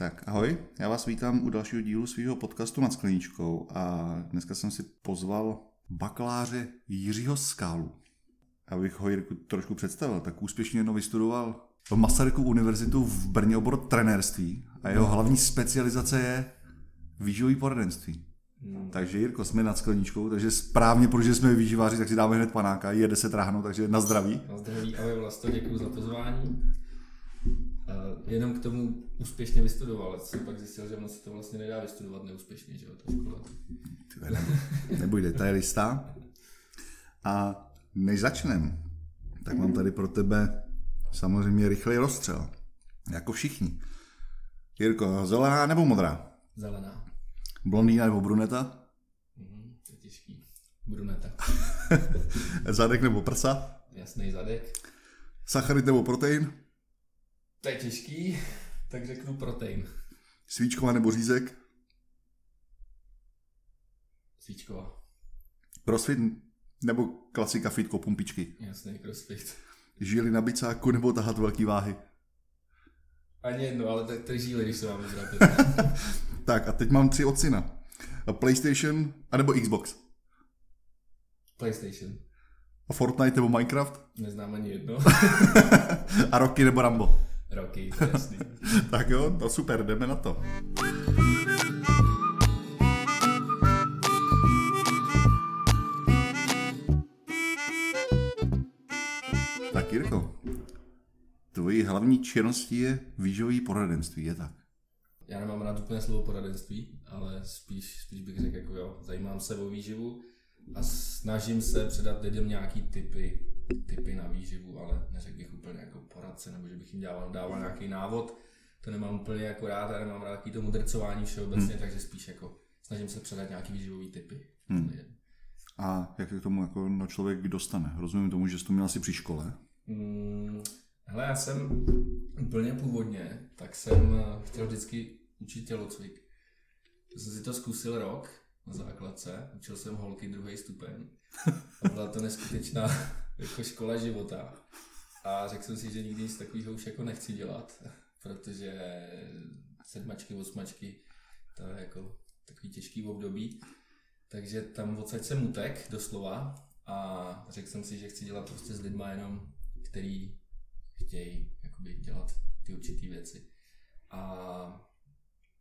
Tak ahoj, já vás vítám u dalšího dílu svého podcastu nad skleničkou a dneska jsem si pozval bakaláře Jiřího Skálu. Abych ho Jirku trošku představil, tak úspěšně jedno vystudoval Masarykovu univerzitu v Brně obor trenérství a jeho hlavní specializace je výživový poradenství. Hmm. Takže Jirko, jsme nad skleničkou, takže správně, protože jsme výživáři, tak si dáme hned panáka, je 10 ráno, takže na zdraví. Na zdraví, ahoj Vlasto, děkuji za pozvání. Jenom k tomu úspěšně vystudoval, ale jsem pak zjistil, že ono se to vlastně nedá vystudovat neúspěšně, že jo, ta škola. Nebuď detailista. A než začneme, tak mám tady pro tebe samozřejmě rychlej rozstřel. Jako všichni. Jirko, zelená nebo modrá? Zelená. Blondýna nebo bruneta? Mhm, to je těžký. Bruneta. zadek nebo prsa? Jasný zadek. Sacharid nebo protein? To je těžký, tak řeknu protein. Svíčková nebo řízek? Svíčková. Crossfit nebo klasika fitko pumpičky? Jasný, crossfit. Žili na bicáku nebo tahat velký váhy? Ani jedno, ale tak ty žíly, když se vám vyzráte. tak a teď mám tři od syna. PlayStation anebo Xbox? PlayStation. A Fortnite nebo Minecraft? Neznám ani jedno. a Rocky nebo Rambo? Roky, tak jo, to super, jdeme na to. Tak Jirko, tvojí hlavní činností je výživový poradenství, je tak? Já nemám rád úplně slovo poradenství, ale spíš, spíš bych řekl, jako jo, zajímám se o výživu a snažím se předat lidem nějaký typy, typy na výživu, ale neřekl bych úplně jako poradce, nebo že bych jim dával, dával nějaký návod. To nemám úplně jako rád, a nemám rád takový to mudrcování všeobecně, hmm. takže spíš jako snažím se předat nějaký výživový typy. Hmm. A jak se k tomu jako no člověk dostane? Rozumím tomu, že jsi to měl asi při škole? Hmm, hele, já jsem úplně původně, tak jsem eh, chtěl vždycky učit tělocvik. Jsem si to zkusil rok na základce, učil jsem holky druhý stupeň. A byla to neskutečná jako škola života. A řekl jsem si, že nikdy nic takového už jako nechci dělat, protože sedmačky, osmačky, to je jako takový těžký období. Takže tam odsaď jsem utek doslova a řekl jsem si, že chci dělat prostě s lidma jenom, který chtějí jakoby dělat ty určité věci. A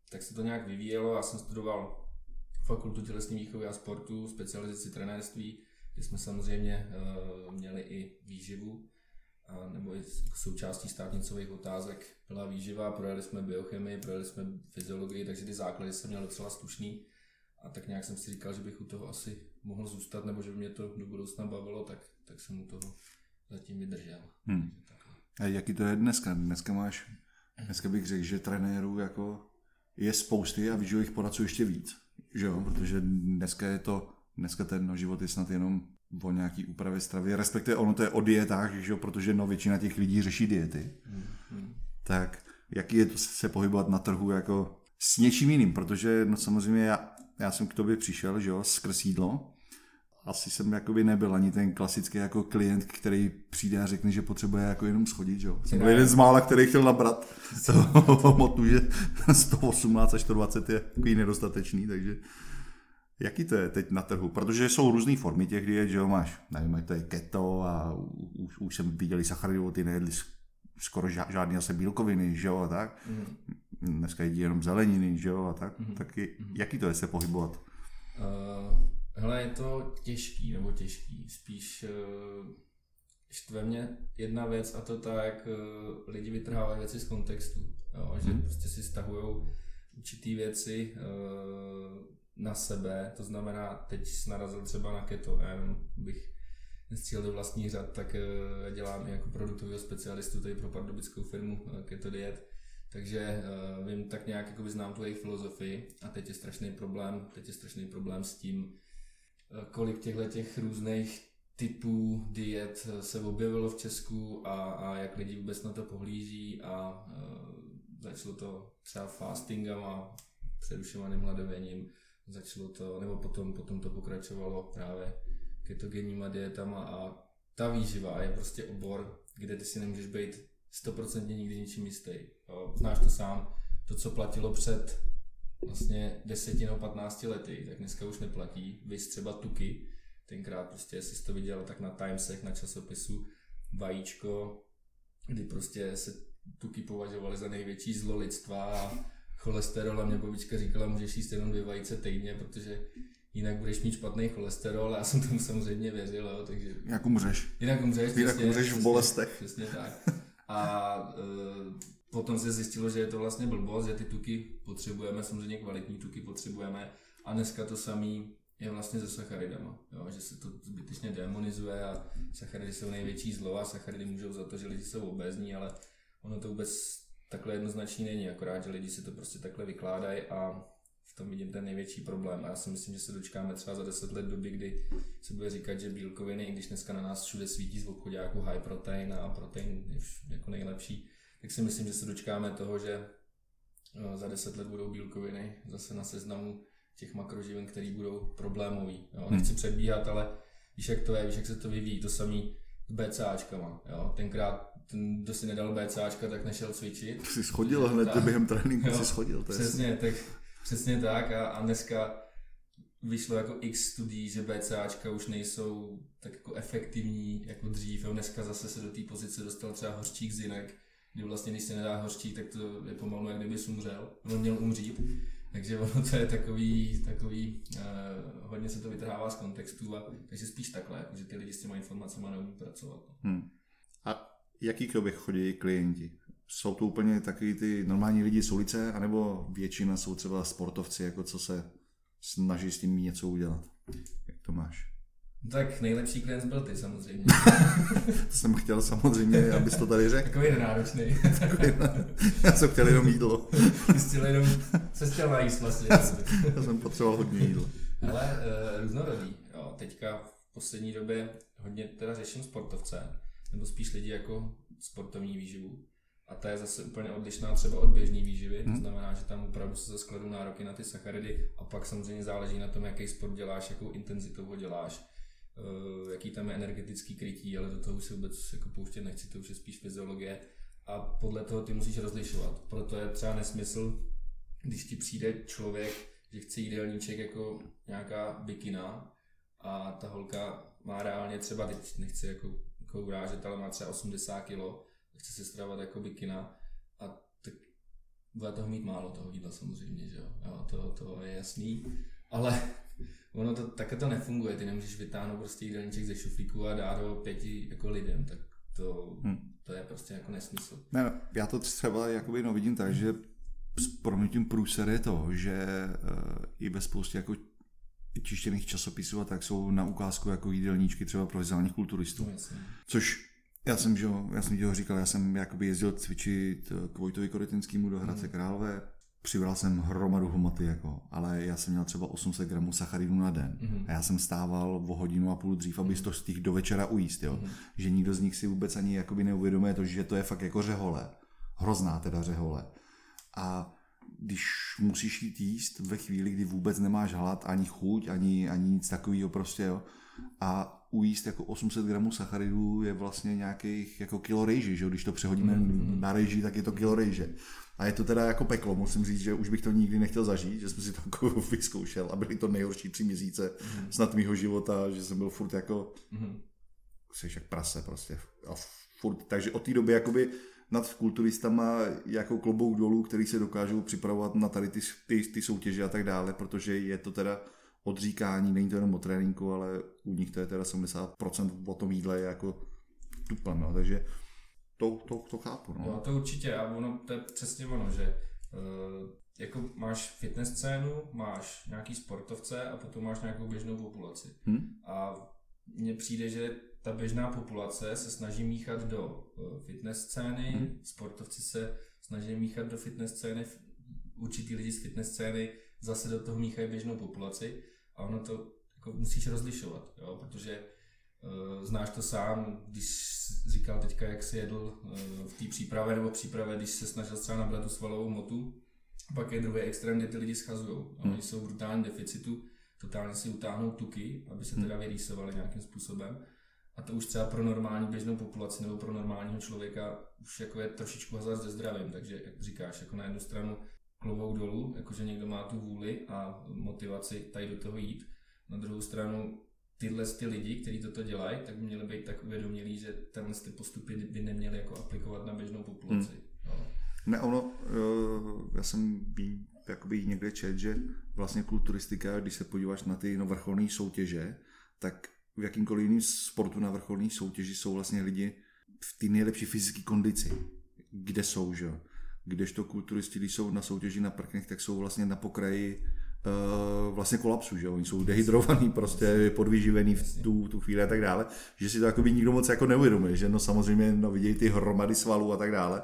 tak se to nějak vyvíjelo, já jsem studoval fakultu tělesní výchovy a sportu, specializaci trenérství, kde jsme samozřejmě uh, měli i výživu, nebo i součástí státnicových otázek byla výživa, projeli jsme biochemii, projeli jsme fyziologii, takže ty základy jsem měl docela slušný. A tak nějak jsem si říkal, že bych u toho asi mohl zůstat, nebo že by mě to do budoucna bavilo, tak, tak jsem u toho zatím vydržel. Hmm. A jaký to je dneska? Dneska máš, dneska bych řekl, že trenérů jako je spousty a výživových poradců ještě víc. Že jo? Protože dneska je to, dneska ten no, život je snad jenom o nějaký úpravě stravy, respektive ono to je o dietách, že jo? protože no, většina těch lidí řeší diety. Mm-hmm. Tak jaký je to se pohybovat na trhu jako s něčím jiným, protože no, samozřejmě já, já jsem k tobě přišel, že jo, skrz jídlo, asi jsem jakoby nebyl ani ten klasický jako klient, který přijde a řekne, že potřebuje jako jenom schodit, jo. Jsem byl jeden z mála, který chtěl nabrat hmotu, že 118 až 120 je takový nedostatečný, takže jaký to je teď na trhu? Protože jsou různé formy těch diet, že jo, máš, nevím, to je keto a už, už jsem viděli ty nejedli skoro žádný asi bílkoviny, že jo, a tak. Mm. Dneska jedí jenom zeleniny, že jo, a tak. Mm. Tak je, mm. jaký to je se pohybovat? Uh Hele, je to těžký, nebo těžký, spíš uh, štve mě jedna věc a to tak, uh, lidi vytrhávají věci z kontextu, jo, že hmm. prostě si stahují určitý věci uh, na sebe, to znamená, teď narazil třeba na keto, já jenom bych nestřílel vlastní řad, tak uh, dělám i jako produktového specialistu tady pro pardubickou firmu uh, Keto Diet, takže uh, vím tak nějak, jako znám tu jejich filozofii a teď je strašný problém, teď je strašný problém s tím, Eh, kolik těchto těch různých typů diet eh, se objevilo v Česku a, a jak lidi vůbec na to pohlíží a uh, začalo to třeba fastingama, přerušovaným hladověním, začalo to, nebo potom, potom to pokračovalo právě ketogenníma dietama a ta výživa je prostě obor, kde ty si nemůžeš být stoprocentně nikdy ničím jistý. Jo. Znáš to sám, to, co platilo před vlastně 10 nebo 15 lety, tak dneska už neplatí. Vy třeba tuky, tenkrát prostě, jestli jsi to viděl, tak na Timesech, na časopisu, vajíčko, kdy prostě se tuky považovaly za největší zlo lidstva a cholesterol a mě babička říkala, můžeš jíst jenom dvě vajíce týdně, protože jinak budeš mít špatný cholesterol a já jsem tomu samozřejmě věřil, jo, takže... Jak umřeš. Jinak umřeš, Jinak přesně, umřeš v přesně, bolestech. Přesně tak. A e, potom se zjistilo, že je to vlastně blbost, že ty tuky potřebujeme, samozřejmě kvalitní tuky potřebujeme a dneska to samý je vlastně se sacharidama, jo, že se to zbytečně demonizuje a sacharidy jsou největší zlo a sacharidy můžou za to, že lidi jsou obézní, ale ono to vůbec takhle jednoznačný není, akorát, že lidi si to prostě takhle vykládají a v tom vidím ten největší problém. A já si myslím, že se dočkáme třeba za 10 let doby, kdy se bude říkat, že bílkoviny, i když dneska na nás všude svítí z obchodáku high protein a protein je jako nejlepší, tak si myslím, že se dočkáme toho, že eh, za 10 let budou bílkoviny zase na seznamu těch makroživin, které budou problémový. Jo? Hmm. Nechci předbíhat, ale víš, jak to je, víš, jak se to vyvíjí. To samý s BCAčkama. Jo? Tenkrát ten, kdo si nedal BCAčka, tak nešel cvičit. Jsi schodil hned Tak. během tréninku, Jo, jsi schodil. To je Přesně, tak, přesně tak a, a dneska vyšlo jako x studií, že BCAčka už nejsou tak jako efektivní jako dřív. Jo. Dneska zase se do té pozice dostal třeba hořčík z jinak, kdy vlastně, když se nedá hořčík, tak to je pomalu, jak kdyby umřel. On měl umřít. Takže ono to je takový, takový uh, hodně se to vytrhává z kontextu, a, takže spíš takhle, jako, že ty lidi s těma informacemi neumí pracovat. Hmm. A jaký k tobě chodí klienti? Jsou to úplně takový ty normální lidi z ulice, anebo většina jsou třeba sportovci, jako co se snaží s tím něco udělat? Jak to máš? Tak nejlepší klient byl ty samozřejmě. To jsem chtěl samozřejmě, abys to tady řekl. Takový nenáročný. Já jsem chtěl jenom jídlo. Ty jsi chtěl jenom, se chtěl najíst vlastně. Já jsem potřeboval hodně jídla. Ale uh, různorodý. Jo, teďka v poslední době hodně teda řeším sportovce, nebo spíš lidi jako sportovní výživu. A ta je zase úplně odlišná třeba od běžné výživy, to Mhm. znamená, že tam opravdu se skladu nároky na ty sacharidy a pak samozřejmě záleží na tom, jaký sport děláš, jakou intenzitou ho děláš, eh, jaký tam je energetický krytí, ale do toho už se vůbec jako pouštět nechci, to už je spíš fyziologie. A podle toho ty musíš rozlišovat. Proto je třeba nesmysl, když ti přijde člověk, že chce jídelníček jako nějaká bikina a ta holka má reálně třeba, teď nechci jako, jako urážet, ale má třeba 80 kg, chce se stravovat jako bikina. A tak bude toho mít málo toho jídla samozřejmě, že jo, jo to, to je jasný, ale ono to, také to nefunguje, ty nemůžeš vytáhnout prostě jídelníček ze šuflíku a dát ho pěti jako lidem, tak to, Hmm. to je prostě jako nesmysl. Ne, já to třeba jakoby no vidím tak, že s proměnutím průser je to, že uh, i ve spoustě jako čištěných časopisů a tak jsou na ukázku jako jídelníčky třeba profesionálních kulturistů. No, jasně. Což já jsem, že, já jsem ho říkal, já jsem jakoby jezdil cvičit k Vojtovi Korytinskému do Hradce Mhm. Králové, přibral jsem hromadu hmoty, jako, ale já jsem měl třeba 800 gramů sacharidů na den. Mhm. A já jsem stával o hodinu a půl dřív, aby to stihl do večera ujíst, jo. Mhm. Že nikdo z nich si vůbec ani jakoby neuvědomuje to, že to je fakt jako řehole. Hrozná teda řehole. A když musíš jít jíst ve chvíli, kdy vůbec nemáš hlad, ani chuť, ani, ani nic takového prostě, jo. A ujíst jako 800 gramů sacharidů je vlastně nějakých jako kilo rejži, že jo? Když to přehodíme Mhm. na rejži, tak je to kilo rejže. A je to teda jako peklo, musím říct, že už bych to nikdy nechtěl zažít, že jsem si to jako vyzkoušel a byly to nejhorší tři měsíce Mhm. snad mýho života, že jsem byl furt jako, Mhm. jsi jak prase prostě. A furt, takže od té doby jakoby nad kulturistama jako klobouk dolů, který se dokážou připravovat na tady ty, ty, ty soutěže a tak dále, protože je to teda odříkání, není to jenom o tréninku, ale u nich to je teda 70% o tom jídle je jako tupan, no, takže to, to, to chápu, no. Jo, to určitě, a ono, to je přesně ono, že uh, jako máš fitness scénu, máš nějaký sportovce a potom máš nějakou běžnou populaci. Hm? A mně přijde, že ta běžná populace se snaží míchat do eh, fitness scény, Mhm. sportovci se snaží míchat do fitness scény, určitý lidi z fitness scény zase do toho míchají běžnou populaci a ono to jako musíš rozlišovat, jo, protože uh, znáš to sám, když říkal teďka, jak si jedl uh, v té přípravě nebo přípravě, když se snažil třeba nabrat tu svalovou motu, pak je druhý extrém, kde ty lidi schazují. Hmm. Oni jsou v brutálním deficitu, totálně si utáhnou tuky, aby se Hmm. teda vyrýsovali nějakým způsobem. A to už třeba pro normální běžnou populaci nebo pro normálního člověka už jako je trošičku hazard se zdravím, takže jak říkáš, jako na jednu stranu klobouk dolů, jakože někdo má tu vůli a motivaci tady do toho jít. Na druhou stranu tyhle ty lidi, kteří toto dělají, tak by měli být tak uvědomělí, že tenhle ty postupy by neměli jako aplikovat na běžnou populaci. Hmm. No. Ne, ono, eh, já jsem by, jakoby někde čet, že vlastně kulturistika, když se podíváš na ty no, vrcholné soutěže, tak v jakýmkoliv jiném sportu na vrcholné soutěži jsou vlastně lidi v té nejlepší fyzické kondici, kde jsou, že Kdežto kulturisti, když jsou na soutěži na prknech, tak jsou vlastně na pokraji uh, vlastně kolapsu, že oni jsou dehydrovaný, prostě podvyživený v tu, tu chvíli a tak dále, že si to jako by nikdo moc jako neuvědomuje, že? No samozřejmě no, vidějí ty hromady svalů a tak dále,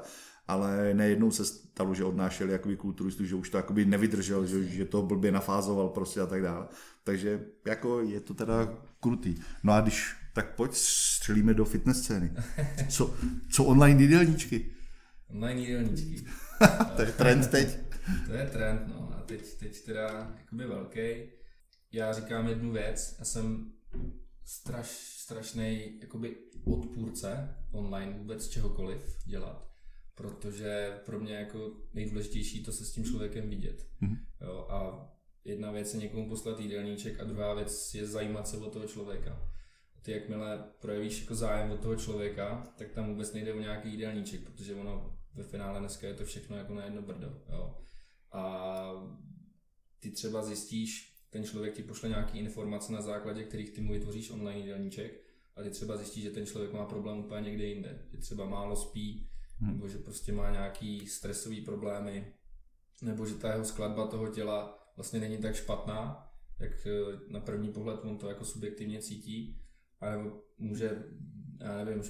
ale nejednou se stalo, že odnášeli jakoby kulturistu, že už to jakoby nevydržel, že, že to blbě nafázoval prostě a tak dále. Takže jako je to teda krutý. No a když, tak pojď střelíme do fitness scény. Co, co online jídelníčky? Online jídelníčky. to je trend teď. to je trend, no. A teď, teď teda jakoby velký. Já říkám jednu věc. Já jsem straš, strašný jakoby odpůrce online vůbec čehokoliv dělat protože pro mě jako nejdůležitější to se s tím člověkem vidět. Mm-hmm. Jo, a jedna věc je někomu poslat jídelníček a druhá věc je zajímat se o toho člověka. Ty jakmile projevíš jako zájem o toho člověka, tak tam vůbec nejde o nějaký jídelníček, protože ono ve finále dneska je to všechno jako na jedno brdo. Jo. A ty třeba zjistíš, ten člověk ti pošle nějaké informace na základě kterých ty mu vytvoříš online jídelníček a ty třeba zjistíš, že ten člověk má problém úplně někde jinde, že třeba málo spí, hmm. nebo že prostě má nějaký stresový problémy, nebo že ta jeho skladba toho těla vlastně není tak špatná, jak eh, na první pohled on to jako subjektivně cítí, nebo může, já nevím,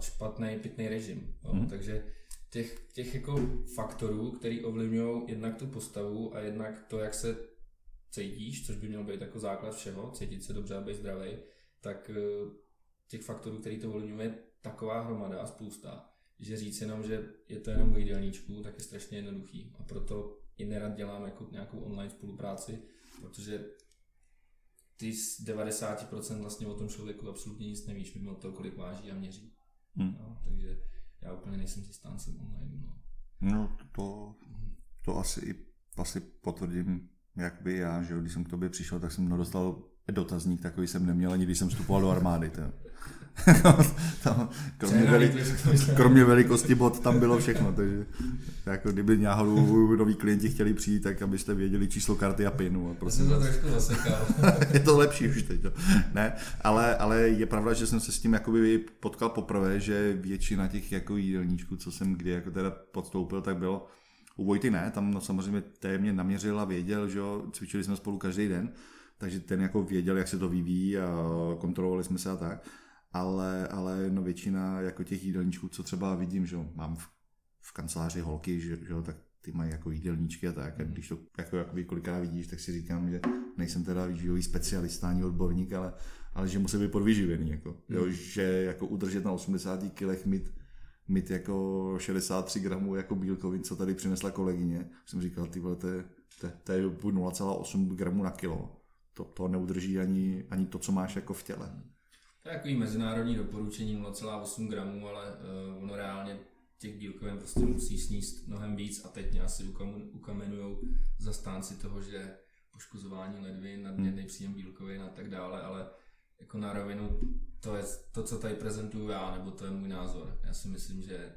špatný pitný režim. Jo? Hmm. Takže těch, těch jako faktorů, který ovlivňují jednak tu postavu a jednak to, jak se cítíš, což by měl být jako základ všeho, cítit se dobře a být zdravý, tak eh, těch faktorů, který to ovlivňuje, taková hromada a spousta že říct jenom, že je to jenom o jídelníčku, tak je strašně jednoduchý. A proto i nerad dělám jako nějakou online spolupráci, protože ty z 90% vlastně o tom člověku absolutně nic nevíš, mimo to, kolik váží a měří. Hmm. No, takže já úplně nejsem zastáncem online. No, no to, to asi, asi potvrdím, jak by já, že když jsem k tobě přišel, tak jsem dostal dotazník, takový jsem neměl ani když jsem vstupoval do armády. To. tam, kromě, velik, kromě velikosti bod tam bylo všechno, takže jako kdyby náhodou noví klienti chtěli přijít, tak abyste věděli číslo karty a pinu. A prosím to trošku zasekal. je to lepší už teď. Ne, ale, ale je pravda, že jsem se s tím jakoby potkal poprvé, že většina těch jako jídelníčků, co jsem kdy jako teda podstoupil, tak bylo u Vojty ne, tam no samozřejmě témě naměřil a věděl, že jo, cvičili jsme spolu každý den, takže ten jako věděl, jak se to vyvíjí a kontrolovali jsme se a tak ale, ale no většina jako těch jídelníčků, co třeba vidím, že mám v, v kanceláři holky, že, že tak ty mají jako jídelníčky a tak. A mhm. když to jako, jako kolikrát vidíš, tak si říkám, že nejsem teda výživový specialista ani odborník, ale, ale že musí být podvyživený. Jako, mm. jo, že jako udržet na 80 kilech mít, mít jako 63 gramů jako bílkovin, co tady přinesla kolegyně. Jsem říkal, ty vole, to je, to, to je 0,8 gramů na kilo. To, to neudrží ani, ani to, co máš jako v těle. To je takový mezinárodní doporučení 0,8 gramů, ale uh, ono reálně těch bílkovin prostě musí sníst mnohem víc a teď mě asi ukamenují zastánci toho, že poškozování ledvin, nadměrný hmm. příjem bílkovin a tak dále, ale jako na rovinu to je to, co tady prezentuju já, nebo to je můj názor. Já si myslím, že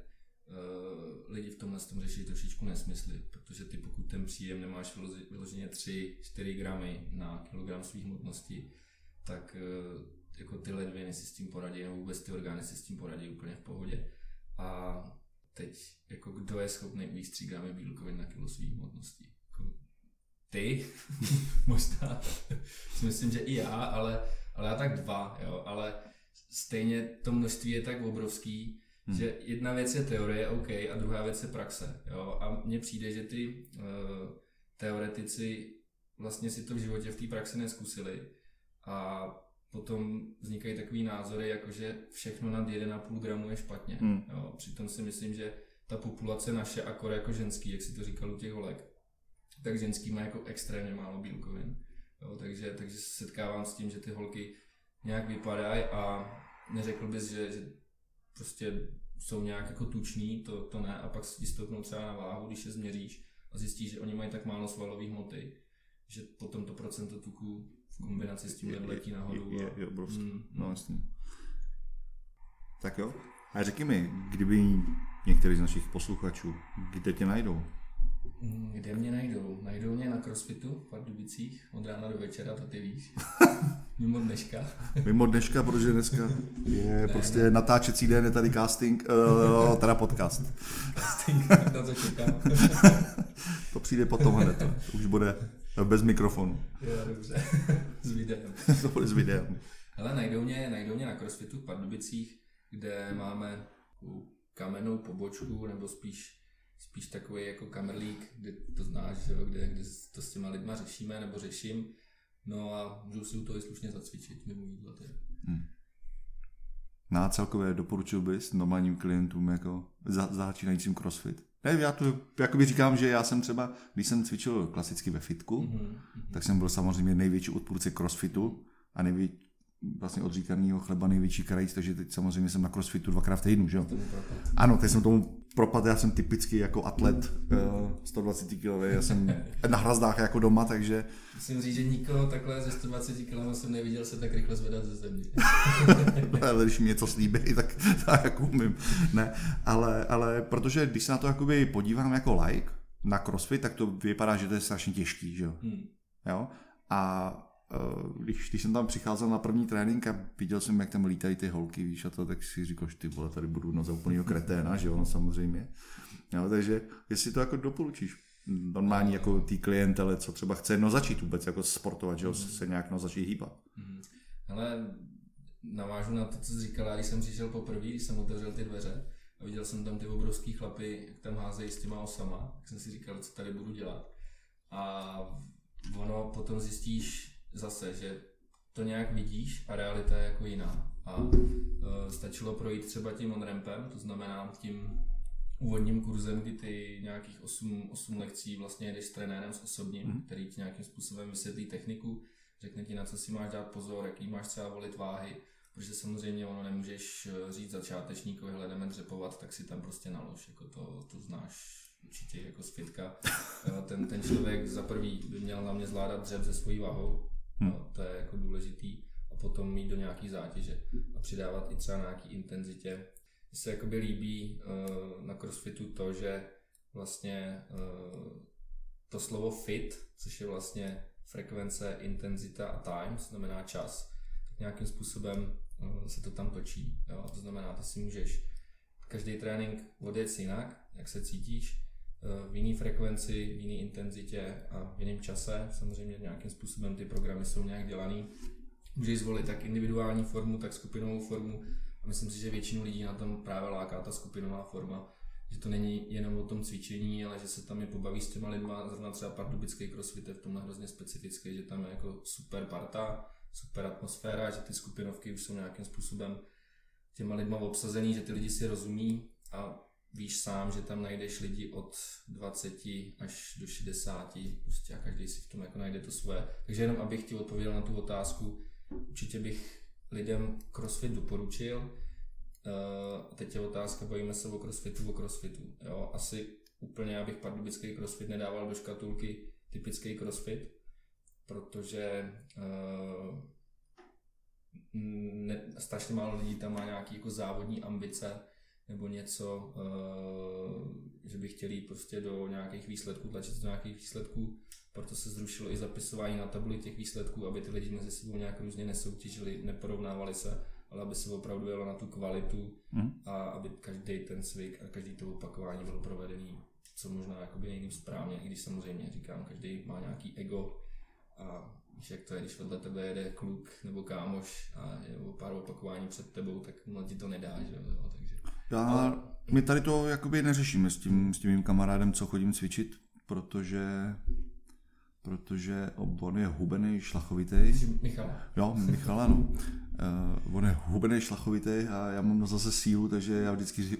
lidi v tomhle tom řeší trošičku nesmysly, protože ty pokud ten příjem nemáš vyloženě 3-4 gramy na kilogram svých hmotnosti, tak uh, jako ty ledviny si s tím poradí, nebo vůbec ty orgány si s tím poradí úplně v pohodě. A teď, jako kdo je schopný ujíst 3 gramy bílkovin na kilo svých hmotností? Jako ty? Možná. Myslím, že i já, ale, ale já tak dva, jo, ale stejně to množství je tak obrovský, hmm. že jedna věc je teorie, OK, a druhá věc je praxe, jo, a mně přijde, že ty uh, teoretici vlastně si to v životě v té praxi neskusili a potom vznikají takový názory, jako že všechno nad 1,5 gramu je špatně. Hmm. Jo, přitom si myslím, že ta populace naše, akor jako ženský, jak si to říkal u těch holek, tak ženský má jako extrémně málo bílkovin. Jo, takže, takže se setkávám s tím, že ty holky nějak vypadají a neřekl bys, že, že prostě jsou nějak jako tuční, to, to ne, a pak si stoupnou třeba na váhu, když je změříš a zjistíš, že oni mají tak málo svalové hmoty, že potom to procento tuku v kombinaci s tím letí nahoru. Je, je, je obrovský, Mm, no jasný. Tak jo. A řekni mi, kdyby některý z našich posluchačů, kde tě najdou? Mm, Kde mě najdou? Najdou mě na crossfitu v Pardubicích od rána do večera, to ty víš. Mimo dneška. Mimo dneška, protože dneska je prostě natáčecí den, je tady casting, uh, teda podcast. na to čekám. To přijde potom hned, to už bude bez mikrofonu. jo, dobře. S videem. to bude s videem. Hele, najdou mě, najdou mě na crossfitu v Pardubicích, kde máme kamennou pobočku, nebo spíš, spíš takový jako kamerlík, kde to znáš, že jo, kde, kde to s těma lidma řešíme, nebo řeším. No a můžu si u toho i slušně zacvičit mimo jídlo. Teda. Na celkově doporučil bys normálním klientům jako za, začínajícím crossfit? Ne, já to jakoby říkám, že já jsem třeba, když jsem cvičil klasicky ve fitku, Mhm. tak jsem byl samozřejmě největší odpůrce crossfitu a největší vlastně odříkaného chleba největší krajíc, takže teď samozřejmě jsem na crossfitu dvakrát v týdnu, že jo? Propad. Ano, teď jsem tomu propadl, já jsem typicky jako atlet uh, 120 kg, já jsem na hrazdách jako doma, takže Musím říct, že nikoho takhle ze 120 kg jsem neviděl se tak rychle zvedat ze země. ale když mi něco slíbí, tak, tak jako umím. Ne, ale, ale protože když se na to jakoby podívám jako like na crossfit, tak to vypadá, že to je strašně těžký, že jo? Hmm. jo? A když, když jsem tam přicházel na první trénink a viděl jsem, jak tam lítají ty holky, víš, a to, tak si říkal, že ty vole, tady budu no za kreténa, že jo, no samozřejmě. Jo, takže jestli to jako doporučíš normální jako tý klientele, co třeba chce no začít vůbec jako sportovat, že se nějak no začít hýbat. Mhm. Ale navážu na to, co jsi říkala, když jsem přišel poprvé, když jsem otevřel ty dveře a viděl jsem tam ty obrovský chlapy, jak tam házejí s těma osama, tak jsem si říkal, co tady budu dělat. A ono potom zjistíš zase, že to nějak vidíš a realita je jako jiná. A uh, stačilo projít třeba tím on-rampem, to znamená tím úvodním kurzem, kdy ty nějakých 8, 8 lekcí vlastně jdeš s trenérem s osobním, Mhm. který ti nějakým způsobem vysvětlí techniku, řekne ti, na co si máš dát pozor, jaký máš třeba volit váhy, protože samozřejmě ono nemůžeš eh, říct začátečníkovi, hele, jdeme dřepovat, tak si tam prostě nalož, jako to, to znáš určitě jako z fitka. Eh, Ten, ten člověk za prvý by měl na mě zvládat dřep se svojí váhou, Hm. no, to je jako důležitý, a potom mít do nějaký zátěže a přidávat i třeba nějaký intenzitě. Mně se jakoby líbí uh, na crossfitu to, že vlastně uh, to slovo fit, což je vlastně frekvence, intenzita a time, znamená čas, tak nějakým způsobem uh, se to tam točí. Jo? To znamená, ty si můžeš každý trénink odjet jinak, jak se cítíš, v jiné frekvenci, v jiné intenzitě a v jiném čase. Samozřejmě nějakým způsobem ty programy jsou nějak dělaný. Můžeš zvolit tak individuální formu, tak skupinovou formu a myslím si, že většinu lidí na tom právě láká ta skupinová forma, že to není jenom o tom cvičení, ale že se tam je pobaví s těma lidma, zrovna třeba pardubický crossfit je v tomhle hrozně specifický, že tam je jako super parta, super atmosféra, že ty skupinovky už jsou nějakým způsobem těma lidma obsazený, že ty lidi si rozumí a víš sám, že tam najdeš lidi od 20 až do 60, prostě a každý si v tom jako najde to svoje. Takže jenom abych ti odpověděl na tu otázku, určitě bych lidem crossfit doporučil. Uh, teď je otázka, bavíme se o crossfitu, o crossfitu. Jo? Asi úplně já bych pardubický crossfit nedával do škatulky typický crossfit, protože uh, ne, strašně málo lidí tam má nějaký jako závodní ambice nebo něco, uh, že by chtěli prostě do nějakých výsledků, tlačit do nějakých výsledků, proto se zrušilo i zapisování na tabuli těch výsledků, aby ty lidi mezi sebou nějak různě nesoutěžili, neporovnávali se, ale aby se opravdu jelo na tu kvalitu Hm? a aby každý ten cvik a každý to opakování bylo provedený co možná jakoby nejlíp správně, i když samozřejmě říkám, každý má nějaký ego a víš, jak to je, když vedle tebe jede kluk nebo kámoš a je o pár opakování před tebou, tak mu ti to nedá, že jo, takže Já, Ale- my tady to jakoby neřešíme s tím, s tím mým kamarádem, co chodím cvičit, protože protože on je hubený, šlachovitý. Michal, Jo, Michal, ano. Uh, on je hubený, šlachovitý a já mám zase sílu, takže já vždycky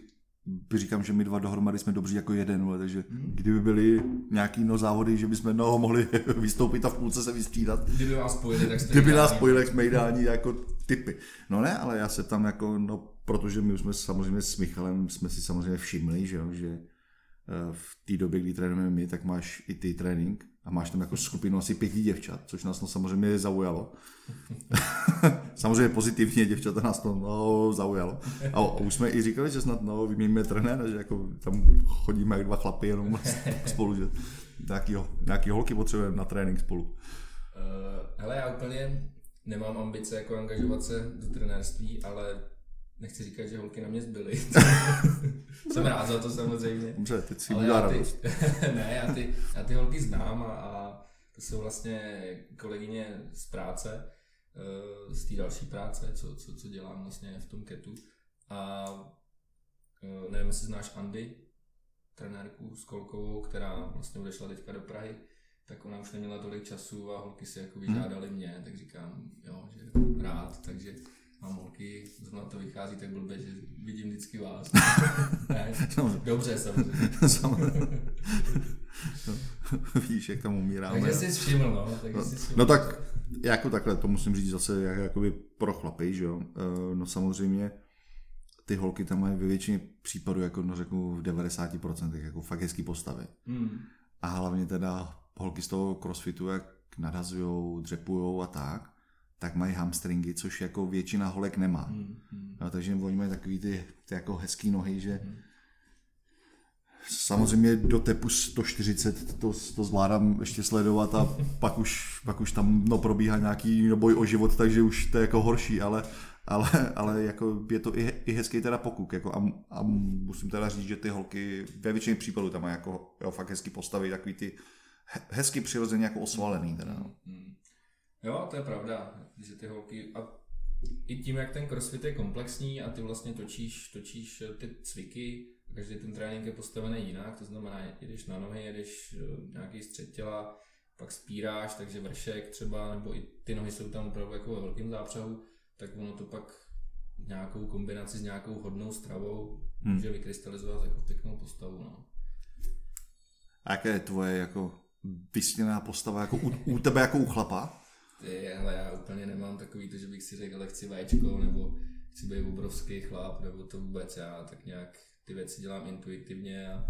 říkám, že my dva dohromady jsme dobří jako jeden, vole, takže kdyby byly nějaký no závody, že bychom no, mohli vystoupit a v půlce se vystřídat, kdyby vás spojili, tak jste Kdyby nás spojili, jsme ideální jako typy. No ne, ale já se tam jako, no, protože my už jsme samozřejmě s Michalem, jsme si samozřejmě všimli, že jo, že v té době, kdy trénujeme my, tak máš i ty trénink a máš tam jako skupinu asi pěti děvčat, což nás no samozřejmě zaujalo. samozřejmě pozitivně děvčata nás to no, zaujalo. A už jsme i říkali, že snad no, vyměníme trenéra, že jako tam chodíme jak dva chlapy jenom spolu, že nějaký, nějaký holky potřebujeme na trénink spolu. Uh, hele, já úplně nemám ambice jako angažovat se do trenérství, ale nechci říkat, že holky na mě zbyly. Jsem rád za to samozřejmě. Dobře, teď si udělá radost. ne, já ty, já ty holky znám a, a to jsou vlastně kolegyně z práce, eh, z té další práce, co, co, co dělám vlastně v tom ketu. A eh, nevím, jestli znáš Andy, trenérku Skolkovou, která vlastně odešla teďka do Prahy, tak ona už neměla tolik času a holky si jako vyžádali mě, tak říkám, jo, že rád, takže mám holky, zrovna to vychází tak blbě, že vidím vždycky vás. ne, dobře, samozřejmě. samozřejmě. Vidíš, jak tam umíráme. Takže jsi všiml, no. Takže no, jsi všiml. no tak, jako takhle, to musím říct zase jak, jakoby pro chlapy, že jo. Eh, no samozřejmě, ty holky tam mají ve většině případů, jako no řeknu v 90% jako fakt hezký postavy. Hmm. A hlavně teda holky z toho crossfitu, jak nadhazujou, dřepujou a tak, tak mají hamstringy, což jako většina holek nemá. Hmm, hmm. No, takže oni mají takový ty, ty jako hezký nohy, že hmm. samozřejmě do tepu 140 to, to zvládám ještě sledovat a pak už, pak už tam no, probíhá nějaký boj o život, takže už to je jako horší, ale, ale, ale jako je to i, i hezký teda pokuk. Jako a, a, musím teda říct, že ty holky ve většině případů tam mají jako jo, fakt hezký postavy, takový ty hezky přirozeně jako osvalený. Teda, no. Hmm. Jo, to je pravda, že ty holky, a i tím, jak ten crossfit je komplexní a ty vlastně točíš, točíš eh, ty cviky, každý ten trénink je postavený jinak, to znamená, jedeš na nohy, jedeš eh, nějaký střed těla, pak spíráš, takže vršek třeba, nebo i ty nohy jsou tam opravdu jako ve velkém zápřehu, tak ono to pak nějakou kombinaci s nějakou hodnou stravou hmm. může vykrystalizovat jako pěknou postavu. No. A jaké je tvoje jako vysněná postava jako u, u tebe jako u chlapa? Ty, ale já úplně nemám takový to, že bych si řekl, chci vaječko, nebo chci být obrovský chlap, nebo to vůbec já tak nějak ty věci dělám intuitivně a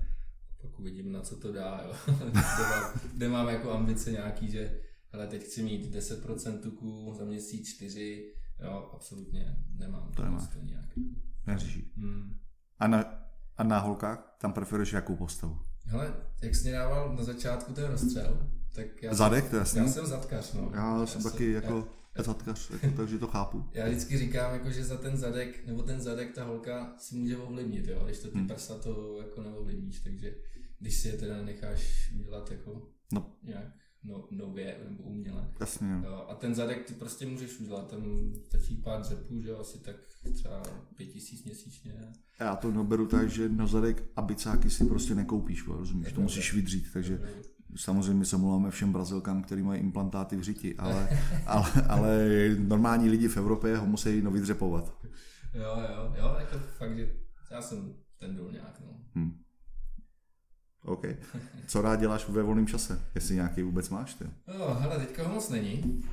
pak uvidím, na co to dá, jo. kde, mám, kde mám jako ambice nějaký, že ale teď chci mít 10% tuku, za měsíc 4, jo, absolutně nemám to, nemá. to nějak. Neřeší. Hmm. A, na, a na holkách tam preferuješ jakou postavu? Hele, jak jsi dával na začátku ten rozstřel, tak já Zadek, to jasný. Já jsem zadkař, no. Já, já jsem taky jako já, zadkař, jako, takže to chápu. Já vždycky říkám, jako, že za ten zadek, nebo ten zadek ta holka si může ovlivnit, jo, když to ty hmm. prsa to jako neovlivníš, takže když si je teda necháš dělat jako no. nějak no, nově nebo uměle. Jasně. Jo. A ten zadek ty prostě můžeš udělat, tam stačí pár dřepů, že jo, asi tak třeba pět tisíc měsíčně. Já to neberu tak, že na zadek a bicáky si prostě nekoupíš, rozumíš, to musíš vydřít, takže samozřejmě se mluváme všem Brazilkám, který mají implantáty v řiti, ale, ale, ale normální lidi v Evropě ho musí no vydřepovat. Jo, jo, jo, jako fakt, že já jsem ten důl nějak, no. Hmm. OK. Co rád děláš ve volném čase? Jestli nějaký vůbec máš, ty? No, hele, teďka ho moc není,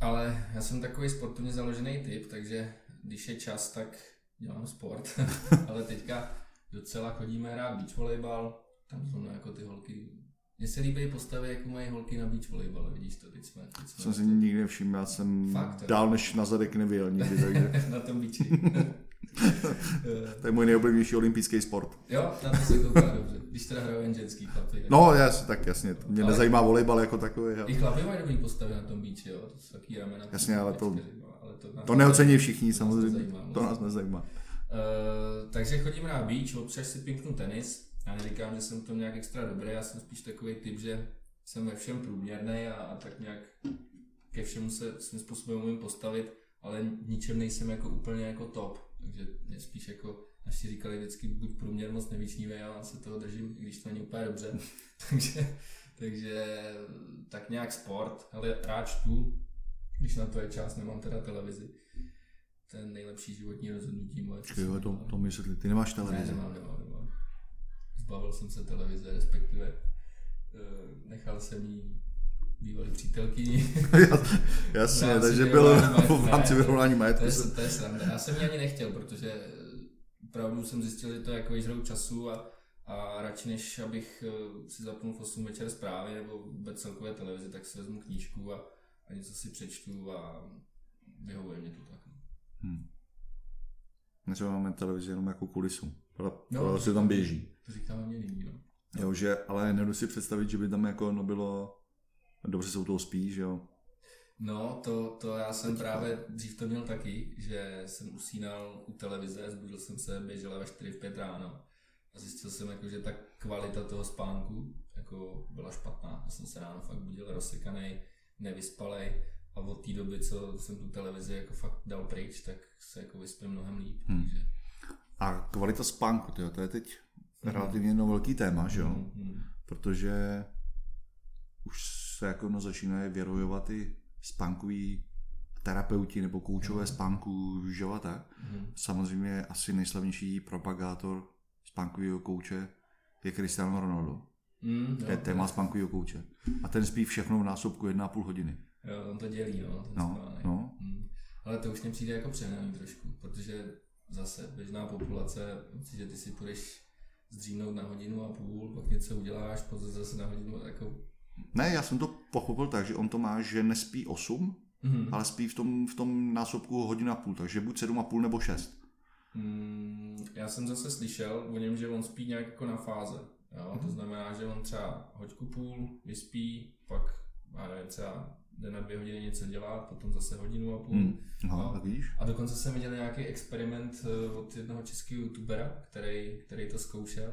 ale já jsem takový sportovně založený typ, takže když je čas, tak dělám sport. ale teďka docela chodíme hrát beach volejbal, tam jsou jako ty holky mně se líbí postavy, jako mají holky na beach volejbal, vidíš to, teď jsme. Teď jsme jsem si nikdy nevšiml, já jsem Fakt, dál než na zadek nevěl nikdy, takže. na tom beachi. to je můj nejoblíbenější olympijský sport. Jo, na to se kouká dobře. Když teda hrajou jen ženský chlapy. No, jasně, tak jasně. Mě ale nezajímá volejbal jako takový. Jo. I chlapy mají dobrý postavy na tom beachi, jo. To jsou taky ramena. Jasně, ale to, ale to, to neocení všichni, samozřejmě. Nezajímá, to nás nezajímá. Uh, takže chodím na beach, občas si pinknu tenis. Já neříkám, že jsem to nějak extra dobrý, já jsem spíš takový typ, že jsem ve všem průměrný a, a tak nějak ke všemu se svým způsobem umím postavit, ale ničem nejsem jako úplně jako top. Takže mě spíš jako naši říkali vždycky buď průměr moc nevyčnívej, já se toho držím, i když to není úplně dobře. takže, takže tak nějak sport, ale rád čtu, když na to je čas, nemám teda televizi. Ten nejlepší životní rozhodnutí moje. Počkej, to, to myslíte, ty nemáš televizi? Ne, nemám, nemám. Zbavil jsem se televize, respektive eh, nechal jsem jí bývalý přítelkyni. Jasně, takže byl v rámci vyrovnání majetku. To je, to je sranda. Já jsem ji ani nechtěl, protože opravdu jsem zjistil, že to je jako žrou času a, a radši než abych eh, si zapnul v 8 večer zprávy nebo vůbec celkové televizi, tak si vezmu knížku a, a něco si přečtu a vyhovuje mě to tak. no. Hmm. Třeba máme televizi jenom jako kulisu. Pro, No, se tam běží. To říká mě nyní, no. Jo, že, ale nedovedu si představit, že by tam jako no bylo, dobře se u toho spí, že jo. No, to, to já jsem právě dřív to měl taky, že jsem usínal u televize, zbudil jsem se, běžela ve 4 v 5 ráno a zjistil jsem, jako, že ta kvalita toho spánku jako byla špatná. Já jsem se ráno fakt budil rozsekaný, nevyspalej a od té doby, co jsem tu televizi jako fakt dal pryč, tak se jako vyspím mnohem líp. Hmm. Takže, A kvalita spánku, to je teď relativně no velký téma, že jo. Hmm, hmm. Protože už se jako no začínají vyrojovat i spánkoví terapeuti nebo koučové spánku, že jo, a tak. Hmm. Samozřejmě asi nejslavnější propagátor spánkového kouče je Cristiano Ronaldo. Hmm, To je jo, téma spánkového kouče. A ten spí všechno v násobku 1,5 hodiny. Jo, on to dělí, no, ten No, spánek. no. Hmm. Ale to už mě přijde jako přehnaný trošku, protože zase běžná populace, že ty si půjdeš zdřímnout na hodinu a půl, pak něco uděláš, potom zase na hodinu, jako... Ne, já jsem to pochopil tak, že on to má, že nespí 8, Mhm. ale spí v tom, v tom násobku hodina a půl, takže buď 7,5 nebo 6. Hmm, já jsem zase slyšel o něm, že on spí nějak jako na fáze. Jo? To znamená, že on třeba hoďku půl vyspí, pak já nevím, třeba jde na dvě hodiny něco dělat, potom zase hodinu a půl. Hmm. Aha, No. tak vidíš? A dokonce jsem viděl nějaký experiment eh, od jednoho českého youtubera, který, který to zkoušel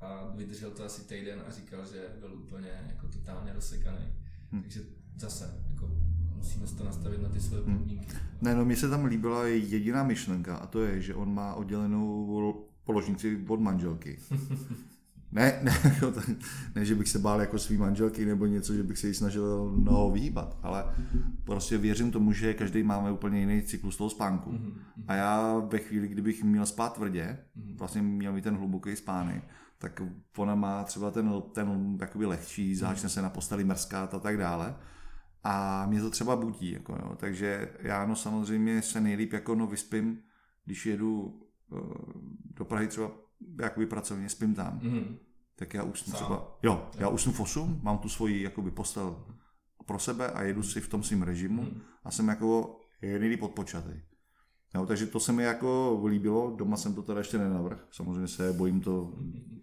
a vydržel to asi týden a říkal, že byl úplně jako totálně rozsekaný. Hmm. Takže zase, jako musíme si to nastavit na ty své Hmm. podmínky. Ne, no mně se tam líbila jediná myšlenka a to je, že on má oddělenou položnici od manželky. Ne, ne, jako to- ne, že bych se bál jako svý manželky nebo něco, že bych se jí snažil noho vyhýbat, ale prostě věřím tomu, že každý máme úplně jiný cyklus toho spánku. Mhm. A já ve chvíli, kdybych měl spát tvrdě, Mhm. vlastně měl mít ten hluboký spánek, tak ona má třeba ten, ten jakoby lehčí, začne se na posteli mrskat a tak dále. A mě to třeba budí, jako jo. takže já no samozřejmě se nejlíp jako no vyspím, když jedu eh, do Prahy třeba jakoby pracovně, spím tam, Mhm. tak já usnu Sám. třeba, jo, já usnu v 8, mám tu svoji jakoby postel pro sebe a jedu si v tom svým režimu Mhm. a jsem jako nejlíp odpočatý. Jo, takže to se mi jako líbilo, doma jsem to teda ještě nenavrh, samozřejmě se bojím to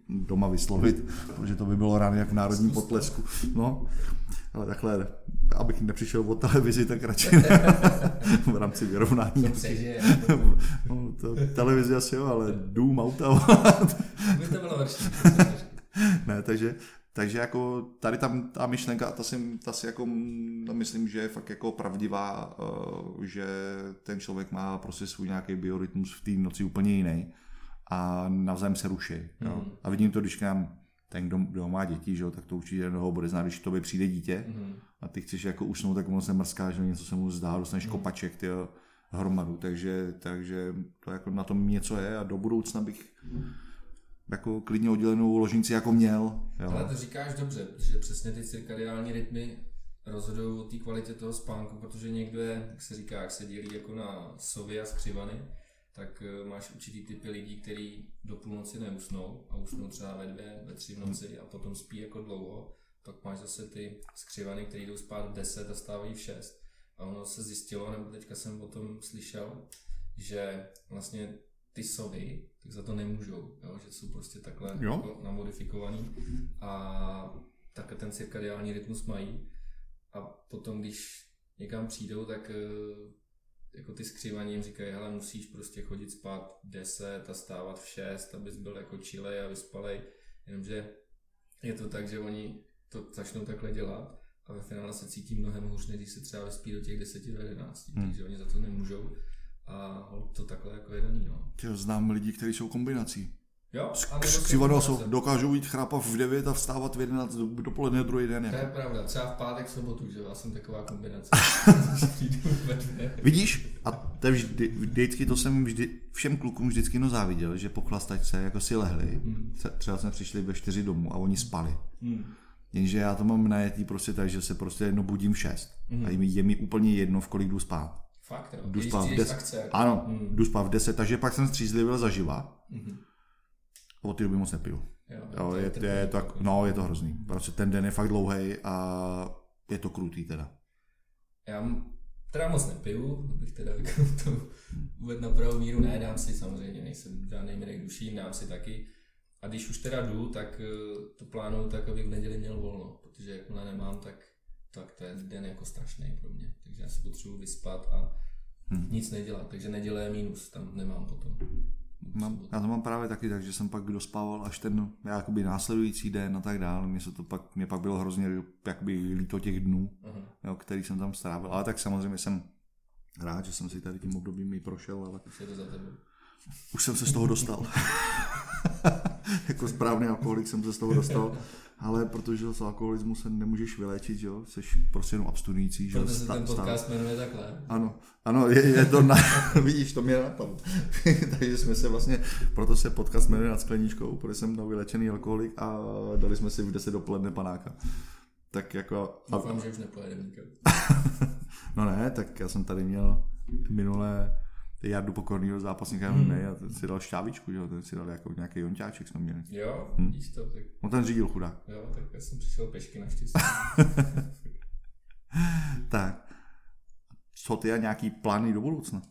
doma vyslovit, protože to by bylo ráno jak v národním potlesku. No, ale takhle, abych nepřišel o televizi, tak radši v rámci vyrovnání. No, to, televizi asi jo, ale dům, auta. By to bylo horší. ne, takže, takže jako tady tam ta myšlenka, ta si, ta si jako mm, myslím, že je fakt jako pravdivá, eh, že ten člověk má prostě svůj nějaký biorytmus v té noci úplně jiný a navzájem se ruší. Jo? Mhm. A vidím to, když k nám ten, kdo, kdo má děti, že jo, tak to určitě toho bude znát, když k tobě přijde dítě Mhm. a ty chceš jako usnout, tak ono se mrská, že něco se mu zdá, dostaneš kopaček, ty hromadu, takže, takže to jako na tom něco je a do budoucna bych jako klidně oddělenou ložnici jako měl. Jo. Ale to říkáš dobře, protože přesně ty cirkadiální rytmy rozhodují o té kvalitě toho spánku, protože někdo je, jak se říká, jak se dělí jako na sovy a skřivany, tak eh, máš určitý typy lidí, kteří do půlnoci neusnou a usnou třeba ve dvě, ve tři v noci a potom spí jako dlouho. Pak máš zase ty skřivany, které jdou spát v 10 a stávají v 6. A ono se zjistilo, nebo teďka jsem o tom slyšel, že vlastně ty sovy tak za to nemůžou, jo? že jsou prostě takhle Jo. jako namodifikovaný a tak ten cirkadiální rytmus mají a potom, když někam přijdou, tak eh, jako ty skřívaní jim říkají, hele, musíš prostě chodit spát v 10 a stávat v 6, abys byl jako chilej a vyspalej, jenomže je to tak, že oni to začnou takhle dělat a ve finále se cítí mnohem hůř, než když se třeba vyspí do těch 10 do 11, Hmm. takže oni za to nemůžou a to takhle jako je daný, no. Tyjo, znám lidi, kteří jsou kombinací. Jo, a nebo jsou Skřivanou jsou, dokážou jít chrápat v 9 a vstávat v 11 do- dopoledne druhý den. To Jako. je pravda, třeba v pátek, sobotu, že já jsem taková kombinace. Vidíš? A to vždy, vždycky, to jsem vždy, všem klukům vždycky no záviděl, že po chlastačce jako si lehli, Hmm. se- třeba jsme přišli ve 4 domů a oni spali. Hmm. Jenže já to mám najetý prostě tak, že se prostě jedno budím v 6. Mhm. A je mi, je mi úplně jedno, v kolik jdu spát. Fakt, jo. Jdu spát v přijdeš z 10. akce. Ano, Hmm. jdu spát v 10, takže pak jsem střízlivil zaživa. A od té doby moc nepiju. Jo, Jo, je, je, je to, no, je to hrozný. Prostě ten den je fakt dlouhý a je to krutý teda. Já teda moc nepiju, abych teda to uvedl na pravou míru, ne, dám si samozřejmě, nejsem žádný mirek duší, dám si taky. A když už teda jdu, tak eh, to plánuju tak, abych v neděli měl volno, protože jakmile nemám, tak, tak to je den jako strašný pro mě. Takže já se potřebuji vyspat a Hmm. nic nedělat, takže neděle je mínus, tam nemám potom. Mám, já to mám právě taky tak, že jsem pak dospával až ten jakoby následující den a tak dále. Mně se to pak, mě pak bylo hrozně jakoby líto těch dnů, Aha, jo, který jsem tam strávil. Ale tak samozřejmě jsem rád, že jsem si tady tím obdobím i prošel, ale už je to za tebou. už jsem se z toho dostal. jako správný alkoholik jsem se z toho dostal, ale protože z alkoholismu se nemůžeš vyléčit, jo, jsi prostě jenom abstinující, že jo, Proto se sta- ten stále. podcast jmenuje takhle. Ano, ano, je, je to na, vidíš, to mě napadlo. Takže jsme se vlastně, proto se podcast jmenuje nad skleničkou, protože jsem na vylečený alkoholik a dali jsme si v 10 dopoledne panáka. Tak jako, a, Doufám, že už nepojedeme nikam. no ne, tak já jsem tady měl minulé Jardu Pokornýho zápasníka MMA a ten si dal šťávičku, že jo, ten si dal jako nějaký jonťáček jsme měli. Jo, Hm. vidíš to, tak On ten řídil chudák. jo, tak já jsem přišel pešky naštěstí. Tak, co ty a nějaký plány do budoucna?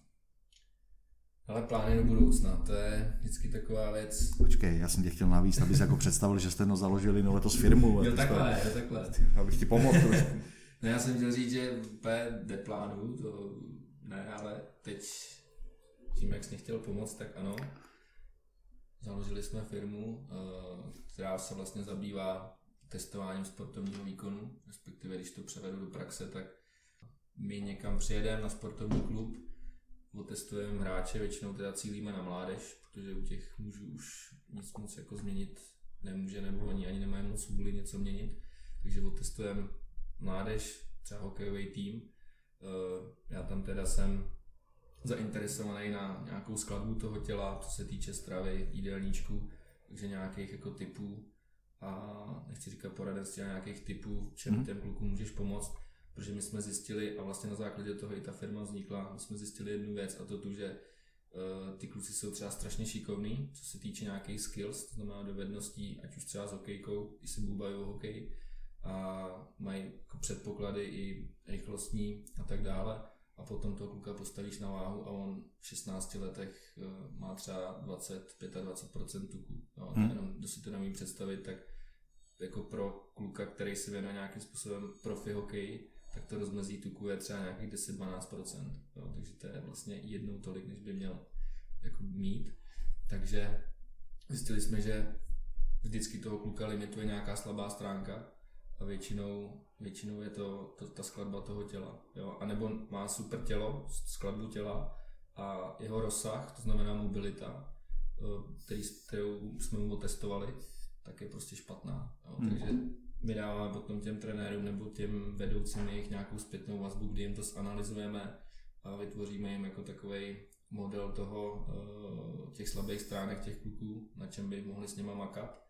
Ale plány do budoucna, to je vždycky taková věc. Počkej, já jsem tě chtěl navíc, abys jako představil, že jste no založili no letos firmu. Jo, takhle, jo, takhle. Abych ti pomohl trošku. Ne, já jsem chtěl říct, že úplně neplánuju, to ne, ale teď tím, jak jsi chtěl pomoct, tak ano. Založili jsme firmu, eh, která se vlastně zabývá testováním sportovního výkonu, respektive když to převedu do praxe, tak my někam přijedeme na sportovní klub, otestujeme hráče, většinou teda cílíme na mládež, protože u těch mužů už nic moc jako změnit nemůže, nebo oni ani nemají moc vůli něco měnit, takže otestujeme mládež, třeba hokejový tým. Eh, Já tam teda jsem zainteresovaný na nějakou skladbu toho těla, co se týče stravy, jídelníčku, takže nějakých jako typů a nechci říkat poradenství, ale nějakých typů, čem Mhm. těm klukům můžeš pomoct, protože my jsme zjistili, a vlastně na základě toho i ta firma vznikla, my jsme zjistili jednu věc a to tu, že eh, ty kluci jsou třeba strašně šikovní, co se týče nějakých skills, to znamená dovedností, ať už třeba s hokejkou, když se bůbají o hokej, a mají jako předpoklady i rychlostní a tak dále. A potom toho kluka postavíš na váhu a on v 16 letech eh, má třeba 20-25% tuku. No, Hmm. jenom, kdo si to nemůže představit, tak jako pro kluka, který si věnuje nějakým způsobem profi hokej, tak to rozmezí tuku je třeba nějakých 10-12%. Jo, takže to je vlastně jednou tolik, než by měl jako mít. Takže zjistili jsme, že vždycky toho kluka limituje nějaká slabá stránka a většinou, většinou je to, to ta skladba toho těla. Jo? A nebo má super tělo, skladbu těla a jeho rozsah, to znamená mobilita, eh, který, kterou jsme mu otestovali, tak je prostě špatná. Jo? Hmm. Takže my dáváme potom těm trenérům nebo těm vedoucím jejich nějakou zpětnou vazbu, kdy jim to zanalizujeme a vytvoříme jim jako takový model toho, eh, těch slabých stránek těch kluků, na čem by mohli s nima makat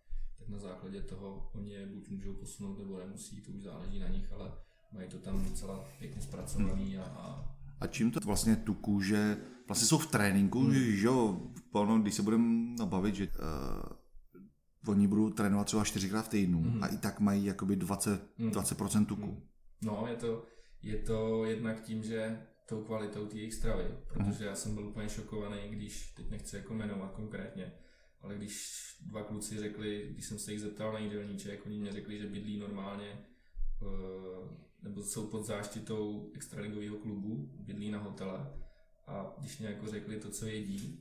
na základě toho oni je buď můžou posunout nebo nemusí, to už záleží na nich, ale mají to tam docela pěkně zpracovaný a, a A čím to vlastně tu kůže, vlastně jsou v tréninku, Hmm. že jo, ono, když se budeme nabavit, že uh, oni budou trénovat třeba čtyřikrát v týdnu Mhm. a i tak mají jakoby 20, Hmm. 20% tuku. Hmm. No, je to, je to jednak tím, že tou kvalitou té jejich stravy, protože já jsem byl úplně šokovaný, když, teď nechci jako jmenovat konkrétně, ale když dva kluci řekli, když jsem se jich zeptal na jídelníček, oni mě řekli, že bydlí normálně, eh, nebo jsou pod záštitou extraligového klubu, bydlí na hotele a když mě jako řekli to, co jedí,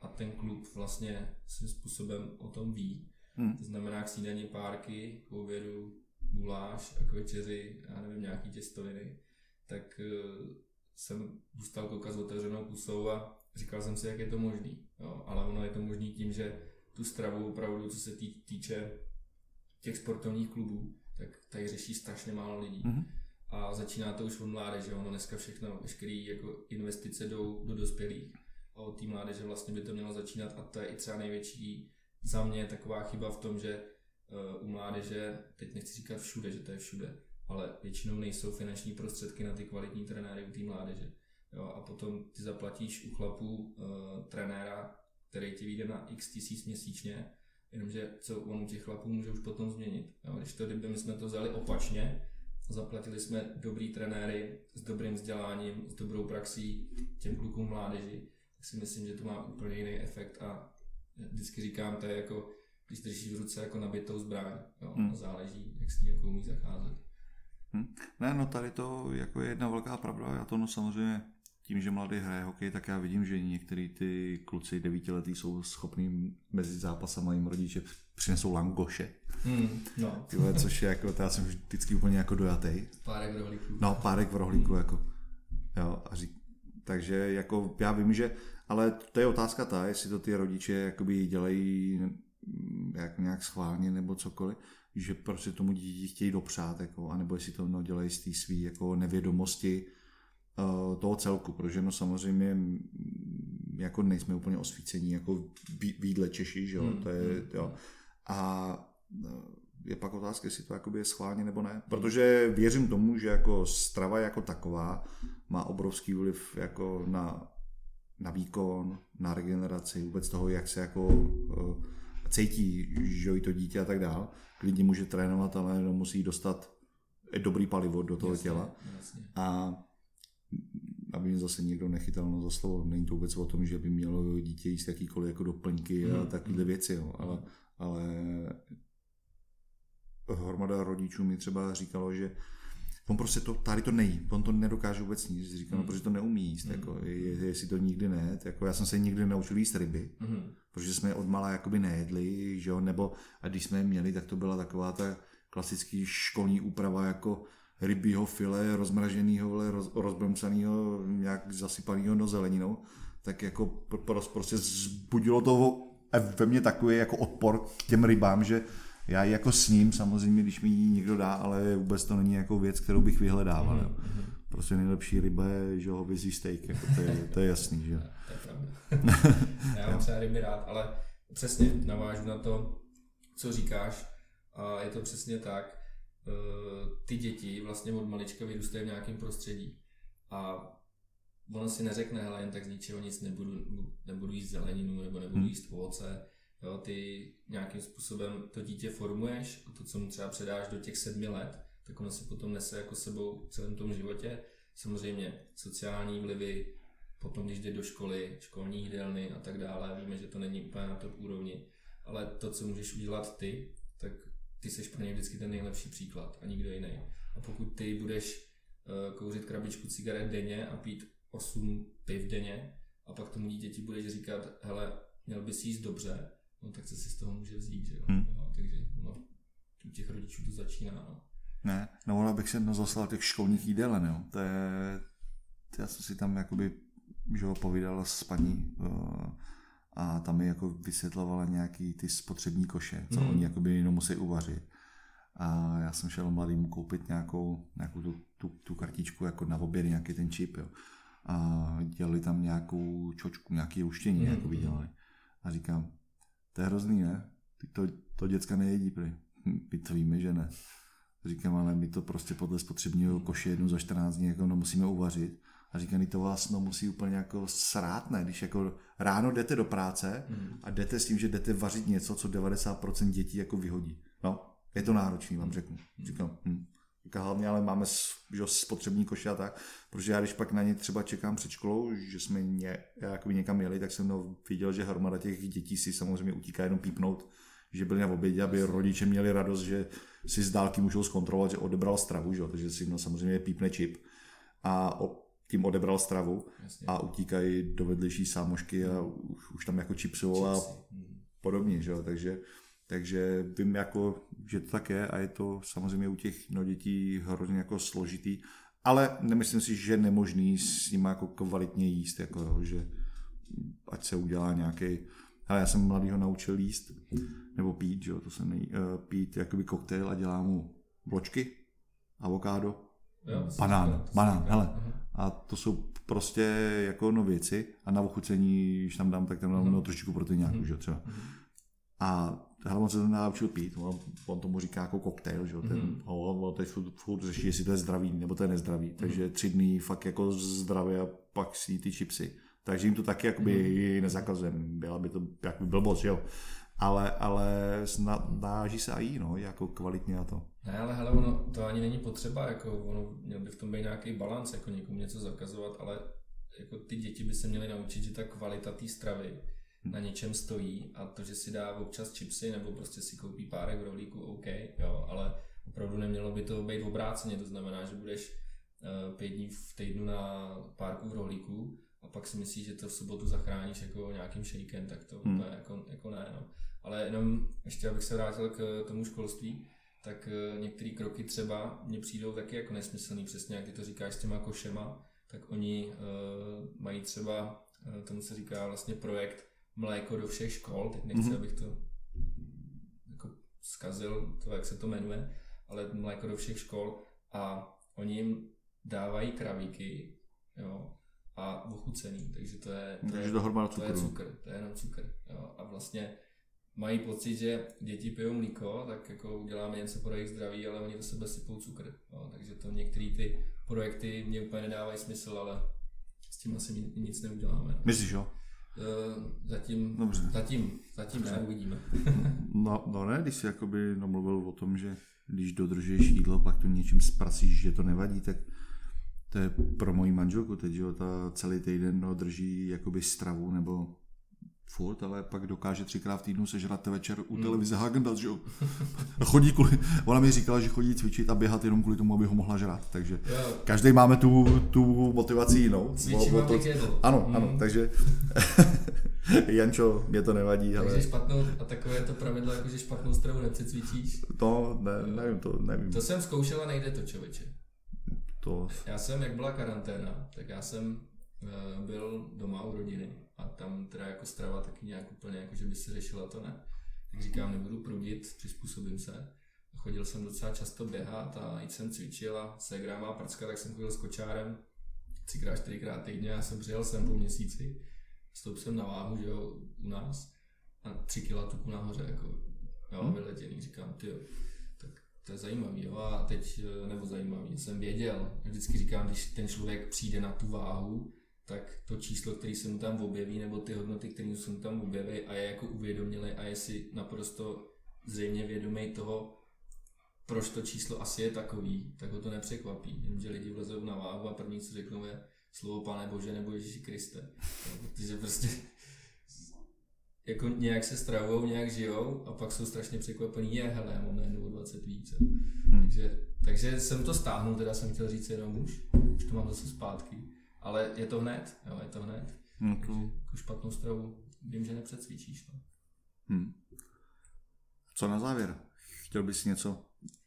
a ten klub vlastně svým způsobem o tom ví, Hmm. to znamená k snídaní párky, k obědu guláš a k večeři, já nevím, nějaký těstoviny, tak uh, jsem zůstal koukat s otevřenou pusou a říkal jsem si, jak je to možný. Jo, ale ono je to možný tím, že tu stravu opravdu, co se tý, týče těch sportovních klubů, tak tady řeší strašně málo lidí. Mhm. A začíná to už od mládeže, ono dneska všechno, veškeré jako investice jdou do dospělých. A od té mládeže vlastně by to mělo začínat a to je i třeba největší za mě taková chyba v tom, že uh, u mládeže, teď nechci říkat všude, že to je všude, ale většinou nejsou finanční prostředky na ty kvalitní trenéry u té mládeže. Jo, a potom ty zaplatíš u chlapů uh, trenéra, který ti vyjde na x tisíc měsíčně Jenomže co on u těch chlapů může už potom změnit. Jo? Když to, kdyby my jsme to vzali opačně, zaplatili jsme dobrý trenéry s dobrým vzděláním, s dobrou praxí těm klukům mládeži, tak si myslím, že to má úplně jiný efekt a vždycky říkám, to je jako, když držíš v ruce jako nabitou zbraň, jo? Hmm. záleží, jak s ní jako umí zacházet. Hmm. Ne, no tady to jako je jedna velká pravda, já to no samozřejmě tím, že mladý hraje hokej, tak já vidím, že některý ty kluci devítiletí jsou schopní mezi zápasama jim rodiče přinesou langoše. Hmm, no. Tyhle, což je jako, já jsem vždycky úplně jako dojatý. Párek v rohlíku. No, párek v rohlíku, hmm. jako. Jo, a řík, takže jako já vím, že, ale to je otázka ta, jestli to ty rodiče jakoby dělají jak nějak schválně nebo cokoliv, že prostě tomu dítě chtějí dopřát, jako, anebo jestli to no, dělají z té svý jako nevědomosti, toho celku, protože no samozřejmě jako nejsme úplně osvícení jako výdle Češi, že jo, hmm. to je, hmm, jo. Hmm. A eh, je pak otázka, jestli to jakoby je schválně nebo ne. Protože věřím tomu, že jako strava jako taková má obrovský vliv jako na, na výkon, na regeneraci, vůbec toho, jak se jako uh, cítí, že to dítě a tak dál. Klidně může trénovat, ale musí dostat dobrý palivo do toho jasně, těla. Jasně. A aby mě zase někdo nechytal na za slovo. Není to vůbec o tom, že by mělo dítě jíst jakýkoliv jako doplňky a hmm. takovéhle hmm. věci, jo. Ale, ale hromada rodičů mi třeba říkalo, že on prostě to, tady to nejí, on to nedokáže vůbec nic, říkal, no, hmm. protože to neumí jíst, hmm. jako, jestli to nikdy ne, jako já jsem se nikdy neučil jíst ryby, hmm. protože jsme je od mala jakoby nejedli, že jo, nebo a když jsme je měli, tak to byla taková ta klasický školní úprava, jako rybího file, rozmraženého, roz, rozbromcaného, nějak zasypaného no zeleninou, tak jako prostě zbudilo to ve mně takový jako odpor k těm rybám, že já ji jako s ním samozřejmě, když mi ji někdo dá, ale vůbec to není jako věc, kterou bych vyhledával. Mm-hmm. Prostě nejlepší ryba je, že hovězí steak, jako to, je, to je jasný, že? To je pravda. já mám třeba ryby rád, ale přesně navážu na to, co říkáš a je to přesně tak ty děti vlastně od malička vyrůstají v nějakém prostředí a ono si neřekne, hele, jen tak z ničeho nic nebudu, nebudu jíst zeleninu nebo nebudu hmm. jíst ovoce. Jo, ty nějakým způsobem to dítě formuješ a to, co mu třeba předáš do těch sedmi let, tak ono si potom nese jako sebou v celém tom životě. Samozřejmě sociální vlivy, potom když jde do školy, školní jídelny a tak dále, víme, že to není úplně na top úrovni, ale to, co můžeš udělat ty, tak ty jsi pro něj vždycky ten nejlepší příklad a nikdo jiný. A pokud ty budeš uh, kouřit krabičku cigaret denně a pít 8 piv denně a pak tomu dítěti budeš říkat, hele, měl bys jíst dobře, no tak co si z toho může vzít, že jo? Hmm. jo takže no, u těch rodičů to začíná. No. Ne, no ono bych se no, zaslal těch školních jídelen, jo. To je, já jsem si tam jakoby, že ho povídal s paní, uh, a tam mi jako vysvětlovala nějaký ty spotřební koše, co mm. oni jakoby jenom musí uvařit. A já jsem šel mladým koupit nějakou, nějakou tu, tu, tu kartičku jako na oběd, nějaký ten čip, jo. A dělali tam nějakou čočku, nějaký uštění, mm. jako vydělali. A říkám, to je hrozný, ne? Ty to, to děcka nejedí, prý. My to víme, že ne. Říkám, ale my to prostě podle spotřebního koše jednu za 14 dní jako no, musíme uvařit a říkaný, to vás no, musí úplně jako srát, ne? Když jako ráno jdete do práce hmm. a jdete s tím, že jdete vařit něco, co 90% dětí jako vyhodí. No, je to náročný, vám řeknu. Hmm. Říkám, hm. Říká, hlavně ale máme že, spotřební koše a tak, protože já když pak na ně třeba čekám před školou, že jsme ně, jakoby někam jeli, tak jsem no, viděl, že hromada těch dětí si samozřejmě utíká jenom pípnout, že byli na obědě, aby rodiče měli radost, že si z dálky můžou zkontrolovat, že odebral stravu, že? takže si no, samozřejmě pípne čip. A tím odebral stravu Jasně. a utíkají do vedlejší sámošky a už, už tam jako čipsou a hmm. podobně, že jo? Takže, takže vím jako, že to tak je a je to samozřejmě u těch no, dětí hrozně jako složitý, ale nemyslím si, že je nemožný s nimi jako kvalitně jíst, jako jo, že ať se udělá nějaký ale já jsem mladýho naučil jíst, nebo pít, že jo, to se nej, uh, pít jakoby koktejl a dělám mu vločky, avokádo, jo, banán, banán, hele, uh-huh. A to jsou prostě jako no věci a na ochucení, když tam dám, tak tam dám mm. no, trošičku proteináku, mm. že třeba. Mm. A on se to naučil pít, on, on tomu říká jako koktejl, že ten, mm. on, on teď furt, furt řeší, jestli to je zdravý nebo to je nezdravý, mm. takže tři dny fakt jako zdravě a pak si ty chipsy. Takže jim to taky jakoby mm. nezakazujeme, byla by to jak by blbost, jo. ale, ale snaží se i no, jako kvalitně na to. Ne, ale hele, ono, to ani není potřeba, jako ono, měl by v tom být nějaký balans, jako někomu něco zakazovat, ale jako ty děti by se měly naučit, že ta kvalita té stravy na něčem stojí a to, že si dá občas chipsy nebo prostě si koupí párek v rohlíku, OK, jo, ale opravdu nemělo by to být obráceně, to znamená, že budeš uh, pět dní v týdnu na párku v rohlíku a pak si myslíš, že to v sobotu zachráníš jako nějakým shakem, tak to hmm. jako, jako ne, no. Ale jenom ještě, abych se vrátil k tomu školství, tak uh, některé kroky třeba mně přijdou taky jako nesmyslný, přesně jak ty to říkáš s těma košema, tak oni uh, mají třeba, uh, tomu se říká vlastně projekt mléko do všech škol, teď nechci, mm-hmm. abych to jako zkazil, to, jak se to jmenuje, ale mléko do všech škol. A oni jim dávají kravíky, jo, a ochucený, takže to je, to takže je, to, to je cukr, to je jenom cukr, jo, a vlastně mají pocit, že děti pijou mlíko, tak jako uděláme něco pro jejich zdraví, ale oni do sebe sypou cukr, jo, takže to některé ty projekty mě úplně nedávají smysl, ale s tím asi nic neuděláme. Myslíš, jo? Eh, zatím, Dobře. zatím, zatím ne. uvidíme. no, no ne, když jsi jakoby namluvil o tom, že když dodržuješ jídlo, pak to něčím zpracíš, že to nevadí, tak to je pro moji manželku teď, že jo, ta celý týden no, drží jakoby stravu nebo furt, ale pak dokáže třikrát v týdnu sežrat večer u hmm. televize Hagendas, že jo. Chodí kvůli, ona mi říkala, že chodí cvičit a běhat jenom kvůli tomu, aby ho mohla žrat, takže každý máme tu, tu motivaci jinou. Cvičím, to, Ano, hmm. ano, takže Jančo, mě to nevadí. Takže ale... špatnou, a takové to pravidlo, jako že špatnou stravu nepřecvičíš. To, ne, nevím, to nevím. To jsem zkoušel a nejde to, člověče. To... Já jsem, jak byla karanténa, tak já jsem uh, byl doma u rodiny a tam teda jako strava taky nějak úplně, jako že by se řešila to ne. Tak říkám, nebudu prudit, přizpůsobím se. Chodil jsem docela často běhat a i jsem cvičil a segra má prcka, tak jsem chodil s kočárem třikrát, čtyřikrát týdně. Já jsem přijel sem po měsíci, stoup jsem na váhu, že jo, u nás a tři kila tuku nahoře, jako jo, hmm. vyletěný. Říkám, ty tak to je zajímavý, jo, a teď, nebo zajímavý, jsem věděl, vždycky říkám, když ten člověk přijde na tu váhu, tak to číslo, který se mu tam objeví, nebo ty hodnoty, které se mu tam objeví a je jako uvědomili a je si naprosto zřejmě vědomý toho, proč to číslo asi je takový, tak ho to nepřekvapí. Jenomže lidi vlezou na váhu a první, co řeknou, je slovo Pane Bože nebo Ježíši Kriste. Protože prostě jako nějak se stravují, nějak žijou a pak jsou strašně překvapení, je hele, já mám najednou 20 víc. Hmm. Takže, takže jsem to stáhnul, teda jsem chtěl říct jenom už, už to mám zase zpátky ale je to hned, jo, je to hned. No to... jako špatnou stravu vím, že nepředcvičíš. No. Hmm. Co na závěr? Chtěl bys něco?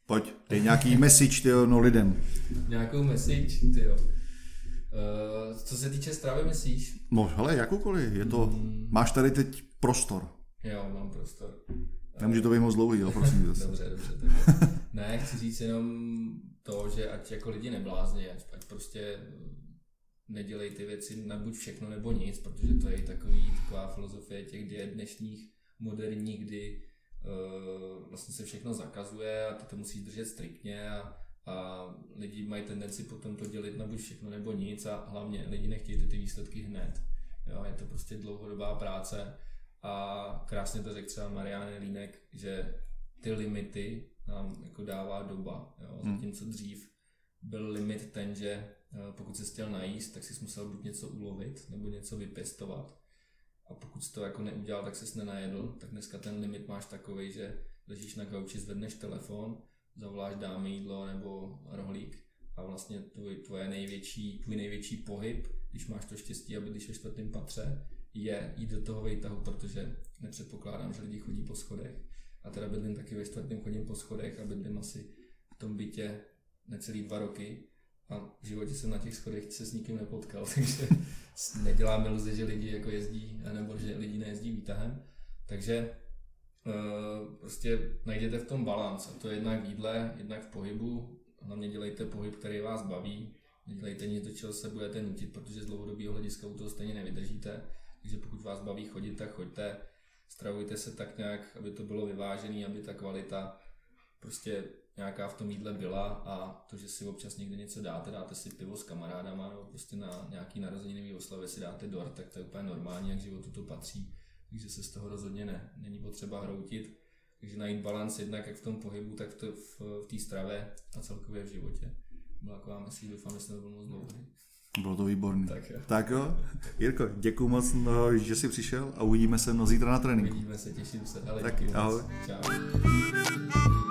Pojď, je nějaký message tyjo, no lidem. Nějakou message, ty jo. Uh, co se týče stravy, myslíš? No, hele, jakoukoliv, je to, hmm. máš tady teď prostor. Jo, mám prostor. Nemůže to být moc dlouhý, jo, prosím. dobře, dobře. Tak. ne, chci říct jenom to, že ať jako lidi neblázní, ať, ať prostě nedělej ty věci na buď všechno nebo nic, protože to je takový, taková filozofie těch diet dnešních moderních, kdy uh, vlastně se všechno zakazuje a ty to musíš držet striktně a, a lidi mají tendenci potom to dělit na buď všechno nebo nic a hlavně lidi nechtějí ty výsledky hned. Jo, je to prostě dlouhodobá práce a krásně to řekl třeba Marianne Línek, že ty limity nám jako dává doba, jo, hmm. zatímco dřív byl limit ten, že pokud jsi chtěl najíst, tak jsi musel buď něco ulovit nebo něco vypěstovat. A pokud jsi to jako neudělal, tak jsi nenajedl, tak dneska ten limit máš takový, že ležíš na gauči, zvedneš telefon, zavoláš dáme jídlo nebo rohlík a vlastně tvoj, tvoje největší, tvůj největší pohyb, když máš to štěstí a bydlíš ve čtvrtém patře, je jít do toho vejtahu, protože nepředpokládám, že lidi chodí po schodech. A teda bydlím taky ve čtvrtém, chodím po schodech a bydlím asi v tom bytě necelý dva roky a v životě jsem na těch schodech se s nikým nepotkal, takže nedělám iluzi, že lidi jako jezdí, nebo že lidi nejezdí výtahem. Takže uh, prostě najděte v tom balans a to je jednak v jídle, jednak v pohybu. Hlavně dělejte pohyb, který vás baví. Nedělejte nic, do čeho se budete nutit, protože z dlouhodobého hlediska u toho stejně nevydržíte. Takže pokud vás baví chodit, tak choďte. Stravujte se tak nějak, aby to bylo vyvážené, aby ta kvalita prostě nějaká v tom jídle byla a to, že si občas někde něco dáte, dáte si pivo s kamarádama nebo prostě na nějaký narozeninový oslavě si dáte dort, tak to je úplně normální, jak životu to patří. takže se z toho rozhodně ne. Není potřeba hroutit, takže najít balans jednak jak v tom pohybu, tak to v, v té stravě a celkově v životě. Byla taková myslí, doufám, že jsem nebyl moc dlouhý. Bylo to výborné. Tak jo. Tak jo. Jirko, děkuji moc, no, že jsi přišel a uvidíme se no zítra na tréninku. Uvidíme se, těším se. Ale Tak díky moc. ahoj. Čau.